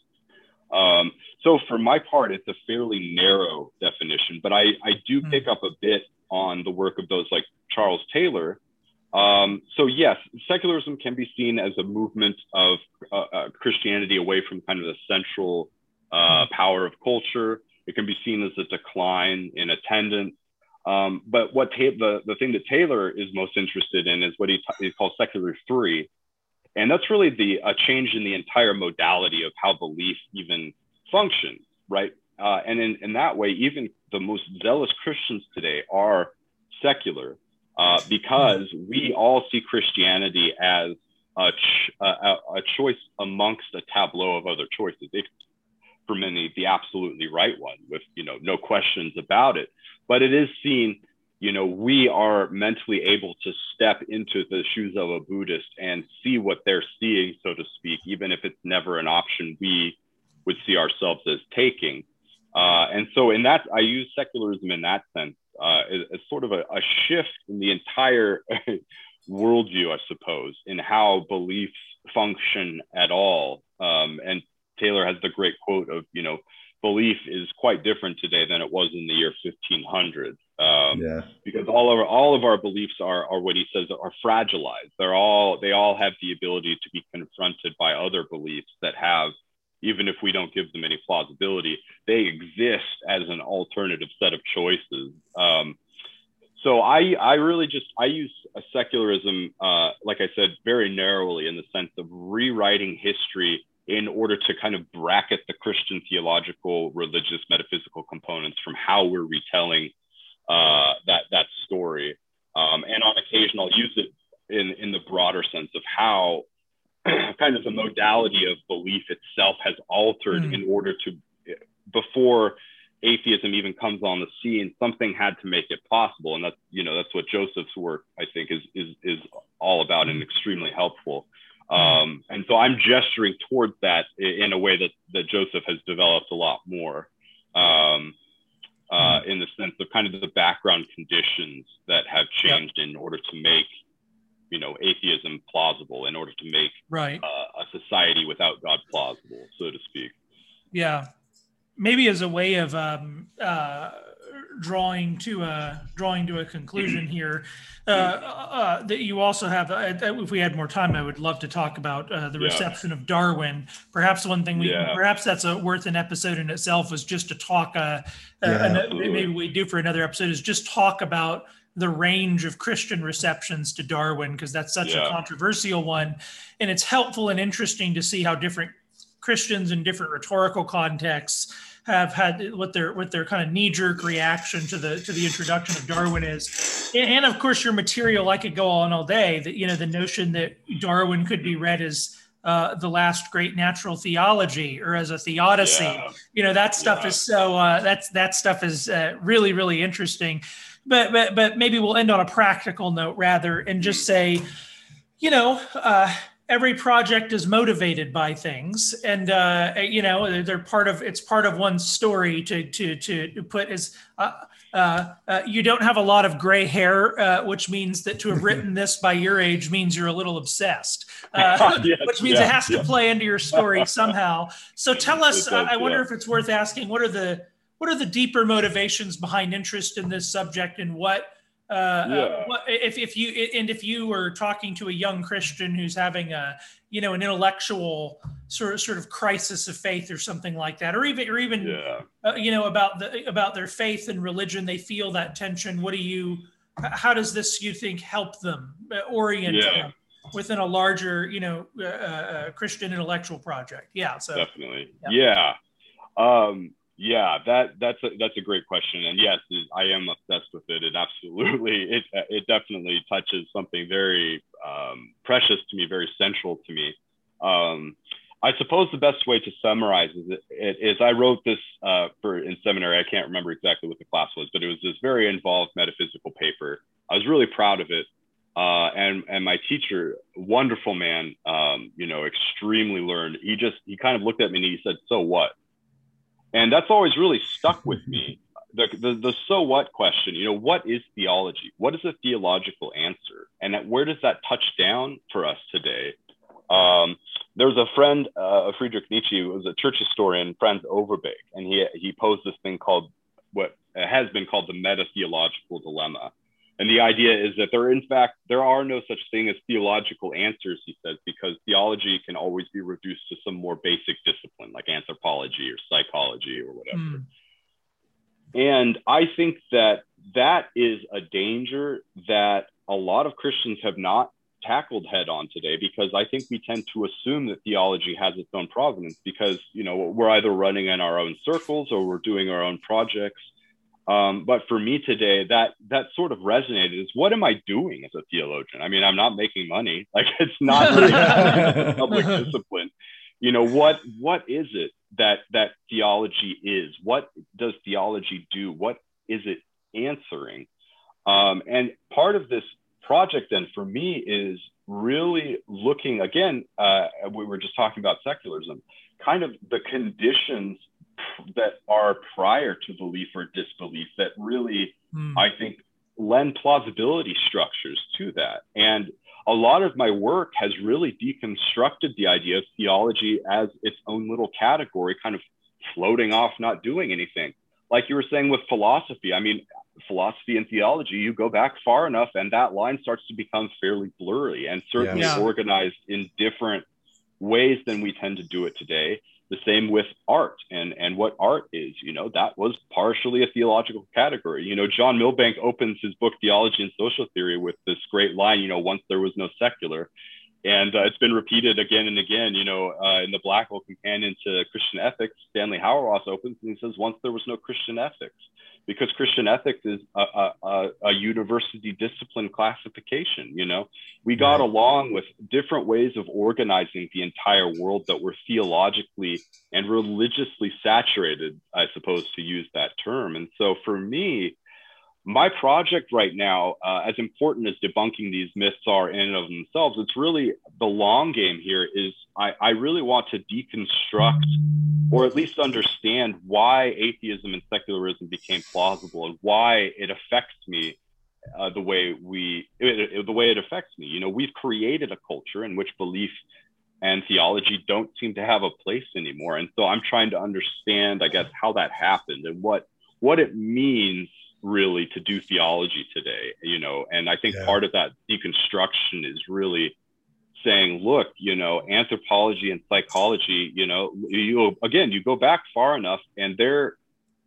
Um, so for my part, it's a fairly narrow definition, but I, I do hmm. pick up a bit on the work of those like Charles Taylor um, so yes, secularism can be seen as a movement of uh, uh, Christianity away from kind of the central uh, power of culture. It can be seen as a decline in attendance. Um, but what ta- the, the thing that Taylor is most interested in is what he, t- he calls secular three. And that's really the a change in the entire modality of how belief even functions, right? Uh, and in, in that way, even the most zealous Christians today are secular uh, because we all see Christianity as a, ch- a, a, choice amongst a tableau of other choices. For many, the absolutely right one, with you know no questions about it. But it is seen, you know, we are mentally able to step into the shoes of a Buddhist and see what they're seeing, so to speak, even if it's never an option we would see ourselves as taking. Uh, and so, in that, I use secularism in that sense uh, as, sort of a, a, shift in the entire worldview, I suppose, in how beliefs function at all. Um, and Taylor has the great quote of, you know, belief is quite different today than it was in the year 1500. Um, yeah. Because all of our, all of our beliefs are, are what he says are fragilized. They're all they all have the ability to be confronted by other beliefs that have even if we don't give them any plausibility, they exist as an alternative set of choices. Um, so I, I really just I use a secularism, uh, like I said, very narrowly in the sense of rewriting history in order to kind of bracket the Christian theological, religious, metaphysical components from how we're retelling uh, that that story. Um, and on occasion, I'll use it in in the broader sense of how kind of the modality of belief itself has altered mm. in order to before atheism even comes on the scene something had to make it possible and that's you know that's what joseph's work i think is is is all about and extremely helpful hmm. Um, and so i'm gesturing towards that in a way that that joseph has developed a lot more um, uh, in the sense of kind of the background conditions that have changed yep. in order to make you know atheism plausible in order to make right uh, a society without God plausible, so to speak. Yeah, maybe as a way of um, uh, drawing to a drawing to a conclusion here uh, uh, that you also have uh, if we had more time i would love to talk about uh, the yeah. reception of darwin perhaps one thing we yeah. perhaps that's a worth an episode in itself is just to talk uh, yeah, maybe we do for another episode is just talk about the range of Christian receptions to Darwin because that's such yeah. a controversial one. And it's helpful and interesting to see how different Christians in different rhetorical contexts have had what their what their kind of knee jerk reaction to the to the introduction of Darwin is, and of course your material I could go on all day. That you know the notion that Darwin could be read as uh, the last great natural theology or as a theodicy. Yeah. You know that stuff yeah. is so uh, that's that stuff is uh, really really interesting but but but maybe we'll end on a practical note rather and just say, you know, uh, every project is motivated by things, and uh, you know they're part of it's part of one's story to to to put as. Uh, uh, uh, you don't have a lot of gray hair, uh, which means that to have written this by your age means you're a little obsessed, uh, yes, which means yeah, it has yeah. to play into your story somehow. So tell us, does, I wonder yeah. if it's worth asking, what are the what are the deeper motivations behind interest in this subject and what uh, yeah. uh, if, if you and if you were talking to a young Christian who's having a you know an intellectual sort of sort of crisis of faith or something like that, or even or even yeah. uh, you know about the about their faith and religion, they feel that tension. What do you? How does this you think help them uh, orient yeah. them within a larger you know uh, Christian intellectual project? Yeah, so definitely, yeah. Um, yeah, that that's a, that's a great question, and yes, I am obsessed with it. It absolutely, it it definitely touches something very um, precious to me, very central to me. Um, I suppose the best way to summarize is, it, is I wrote this uh, for in seminary. I can't remember exactly what the class was, but it was this very involved metaphysical paper. I was really proud of it, uh, and and my teacher, wonderful man, um, you know, extremely learned. He just he kind of looked at me and he said, "So what?" And that's always really stuck with me. The, the, the so what question, you know, what is theology? What is a theological answer? And where does that touch down for us today? Um, there was a friend uh, of Friedrich Nietzsche, who was a church historian, Franz Overbeck, and he, he posed this thing called what has been called the meta theological dilemma. And the idea is that there, in fact, there are no such thing as theological answers, he says, because theology can always be reduced to some more basic discipline like anthropology or psychology or whatever. Mm. And I think that that is a danger that a lot of Christians have not tackled head on today because I think we tend to assume that theology has its own provenance because, you know, we're either running in our own circles or we're doing our own projects um, but for me today, that that sort of resonated. Is what am I doing as a theologian? I mean, I'm not making money. Like it's not really public discipline. You know what? What is it that that theology is? What does theology do? What is it answering? Um, and part of this project, then, for me, is really looking again. Uh, we were just talking about secularism, kind of the conditions that are prior to belief or disbelief that really, mm. I think, lend plausibility structures to that. And a lot of my work has really deconstructed the idea of theology as its own little category, kind of floating off, not doing anything. Like you were saying with philosophy, I mean, philosophy and theology, you go back far enough and that line starts to become fairly blurry and certainly yeah. organized in different ways than we tend to do it today the same with art and and what art is you know that was partially a theological category. You know john milbank opens his book theology and social theory with this great line you know once there was no secular. And uh, it's been repeated again and again you know uh, in the blackwell companion to christian ethics stanley hauerwas opens and he says once there was no christian ethics because Christian ethics is a, a, a, university discipline classification. You know, we got right. along with different ways of organizing the entire world that were theologically and religiously saturated, I suppose, to use that term. And so for me, my project right now, uh, as important as debunking these myths are in and of themselves, it's really the long game here is I, I really want to deconstruct or at least understand why atheism and secularism became plausible and why it affects me uh, the way we it, it, the way it affects me. You know, we've created a culture in which belief and theology don't seem to have a place anymore, and so I'm trying to understand, I guess, how that happened and what what it means really to do theology today. You know, and I think yeah. part of that deconstruction is really saying, look, you know, anthropology and psychology, you know, you again, you go back far enough and they're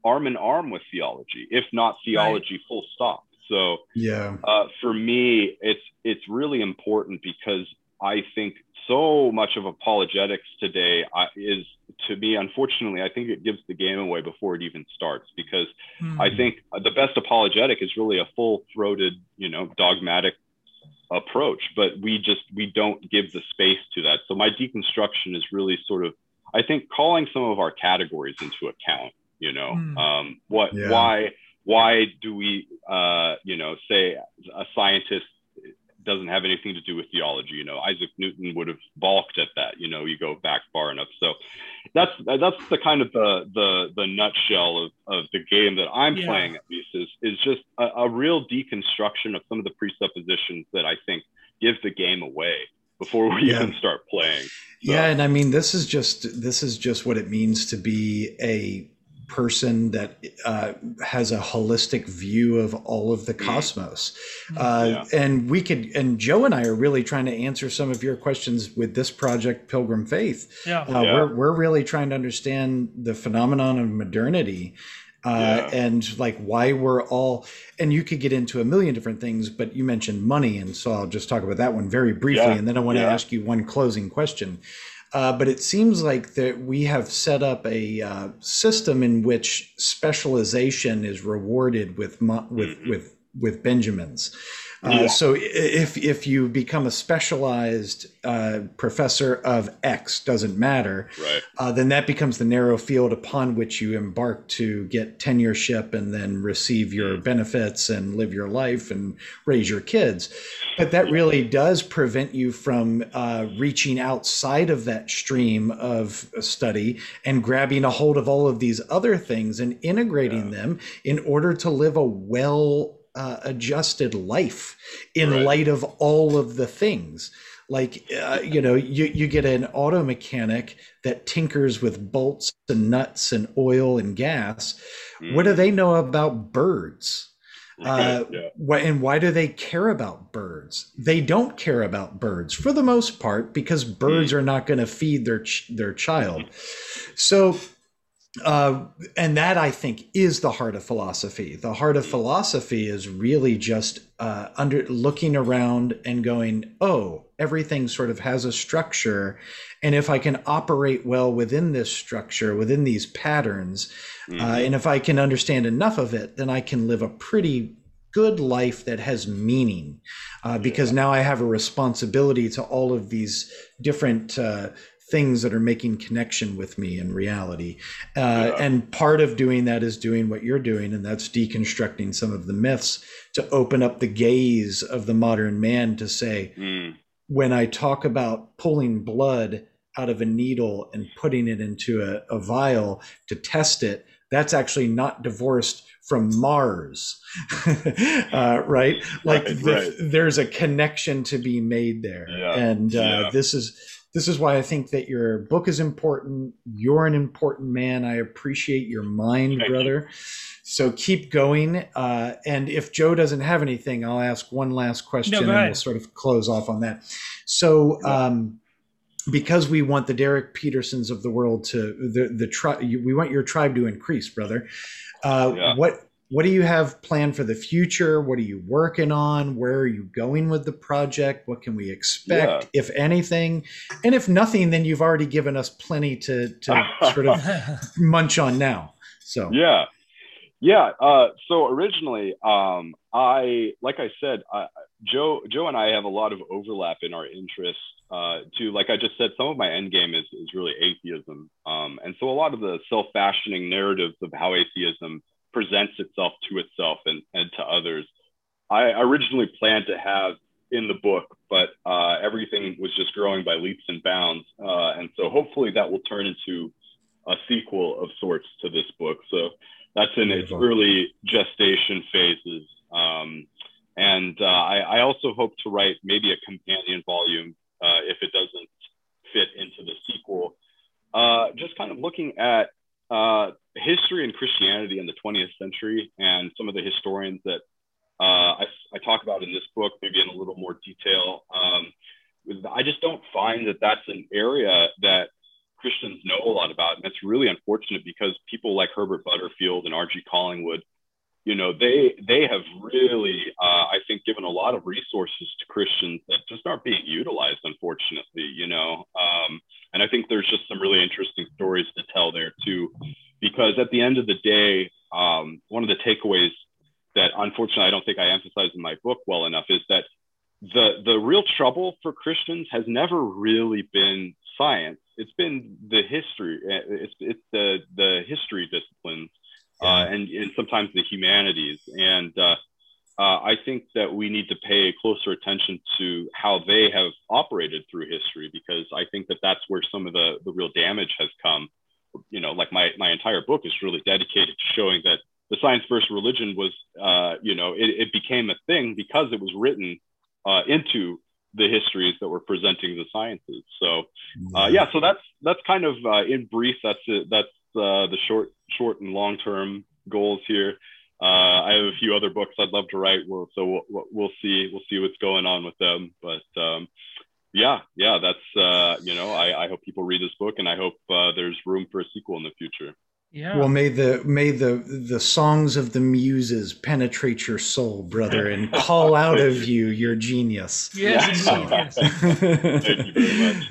arm in arm with theology, if not theology, right. full stop. So yeah, uh, for me, it's it's really important because I think so much of apologetics today uh, is to me, unfortunately, I think it gives the game away before it even starts because mm. I think the best apologetic is really a full throated, you know, dogmatic approach, but we just we don't give the space to that. So my deconstruction is really sort of I think calling some of our categories into account. You know, mm. um, what yeah. why why do we uh, you know say a scientist doesn't have anything to do with theology. You know, Isaac Newton would have balked at that. You know, you go back far enough. So that's that's the kind of the the the nutshell of, of the game that I'm yeah. playing at least is is just a, a, real deconstruction of some of the presuppositions that I think give the game away before we yeah. even start playing. So. Yeah, and I mean this is just this is just what it means to be a person that uh, has a holistic view of all of the mm-hmm. cosmos. Mm-hmm. Uh, yeah. And we could, and Joe and I are really trying to answer some of your questions with this project, Pilgrim Faith. Yeah. Uh, yeah. We're, we're really trying to understand the phenomenon of modernity. Uh, yeah. and like why we're all and you could get into a million different things but you mentioned money and so i'll just talk about that one very briefly and then i want to ask you one closing question uh, but it seems like that we have set up a uh, system in which specialization is rewarded with with mm-hmm. with with Benjamins. Uh, Yeah. So if if you become a specialized uh, professor of X, doesn't matter, Right. uh, then that becomes the narrow field upon which you embark to get tenureship and then receive your benefits and live your life and raise your kids. But that really does prevent you from uh, reaching outside of that stream of study and grabbing a hold of all of these other things and integrating them in order to live a well uh, adjusted life in Right. light of all of the things. Like uh, you know you, you get an auto mechanic that tinkers with bolts and nuts and oil and gas. What do they know about birds? Uh, yeah. wh- and why do they care about birds? They don't care about birds for the most part because birds are not going to feed their ch- their child. So uh, and that I think is the heart of philosophy. The heart of philosophy is really just uh, under looking around and going, "Oh, everything sort of has a structure, and if I can operate well within this structure, within these patterns, uh, Mhm. and if I can understand enough of it, then I can live a pretty good life that has meaning, uh, because now I have a responsibility to all of these different." Uh, things that are making connection with me in reality uh, Yeah. and part of doing that is doing what you're doing and that's deconstructing some of the myths to open up the gaze of the modern man to say Mm. when i talk about pulling blood out of a needle and putting it into a, a vial to test it that's actually not divorced from mars uh, right like Right, the- right. there's a connection to be made there Yeah, and uh, yeah. this is this is why I think that your book is important. You're an important man. I appreciate your mind, Thank you. brother. So keep going. Uh, and if Joe doesn't have anything, I'll ask one last question go and we'll sort of close off on that. So, um, because we want the Derek Petersons of the world to the the tribe, we want your tribe to increase, brother. Uh, Yeah. What what do you have planned for the future? What are you working on? Where are you going with the project? What can we expect, if anything? And if nothing, then you've already given us plenty to to sort of munch on now. So Yeah. Yeah. Uh, so originally, um, I, like I said, I, Joe, Joe and I have a lot of overlap in our interests. Uh, to like I just said, some of my end game is is really atheism, um, and so a lot of the self-fashioning narratives of how atheism presents itself to itself and, and to others. I originally planned to have in the book, but uh, everything was just growing by leaps and bounds, uh, and so hopefully that will turn into a sequel of sorts to this book. So that's in its early gestation phases. Um, and uh, I, I also hope to write maybe a companion volume uh, if it doesn't fit into the sequel. Uh, just kind of looking at uh, history and Christianity in the 20th century and some of the historians that uh, I, I talk about in this book, maybe in a little more detail. Um, I just don't find that that's an area that Christians know a lot about. And that's really unfortunate because people like Herbert Butterfield and R.G. Collingwood, you know, they they have really, uh, I think, given a lot of resources to Christians that just aren't being utilized, unfortunately. You know, um, and I think there's just some really interesting stories to tell there too, because at the end of the day, um, one of the takeaways that unfortunately I don't think I emphasize in my book well enough is that the the real trouble for Christians has never really been science. It's been the history. It's it's the the history disciplines uh, and, and sometimes the humanities. And uh, uh, I think that we need to pay closer attention to how they have operated through history because I think that that's where some of the the real damage has come. You know, like my my entire book is really dedicated to showing that the science versus religion was, uh, you know, it, it became a thing because it was written uh, into the histories that were presenting the sciences. So, uh, yeah, so that's that's kind of uh, in brief. That's it. That's uh, the short, short and long term goals here. Uh, I have a few other books I'd love to write. We'll, so we'll, we'll see. We'll see what's going on with them. But um, yeah, yeah, that's uh, you know, I, I hope people read this book, and I hope uh, there's room for a sequel in the future. yeah. Well, may the may the the songs of the muses penetrate your soul, brother, and call out of you your genius. yes, Yeah. indeed, yes. Thank you very much.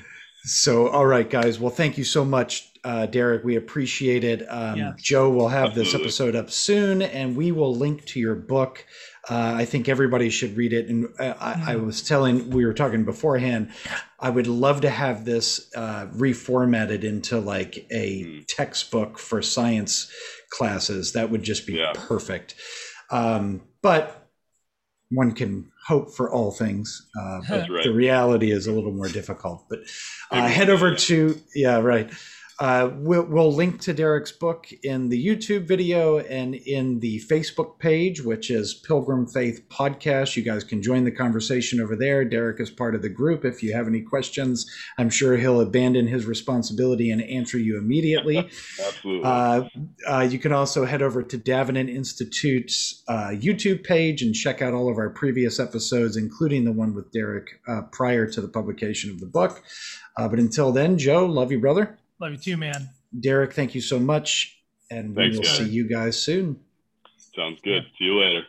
So, all right, guys. Well, thank you so much, uh, Derek. We appreciate it. Um, Yeah. Joe will have this episode up soon, and we will link to your book Uh, I think everybody should read it. And uh, I, I, was telling, we were talking beforehand, I would love to have this uh, reformatted into like a mm. textbook for science classes. That would just be yeah. perfect. Um, but one can hope for all things. Uh, but right. the reality is a little more difficult. But uh, head over to, yeah, right. Uh, we'll, we'll, link to Derek's book in the YouTube video and in the Facebook page, which is Pilgrim Faith Podcast. You guys can join the conversation over there. Derek is part of the group. If you have any questions, I'm sure he'll abandon his responsibility and answer you immediately. Absolutely. Uh, uh, you can also head over to Davenant Institute's uh, YouTube page and check out all of our previous episodes, including the one with Derek uh, prior to the publication of the book. Uh, but until then, Joe, love you, brother. Love you too, man. Derek, thank you so much. And we will guys. see you guys soon. Sounds good. See you later.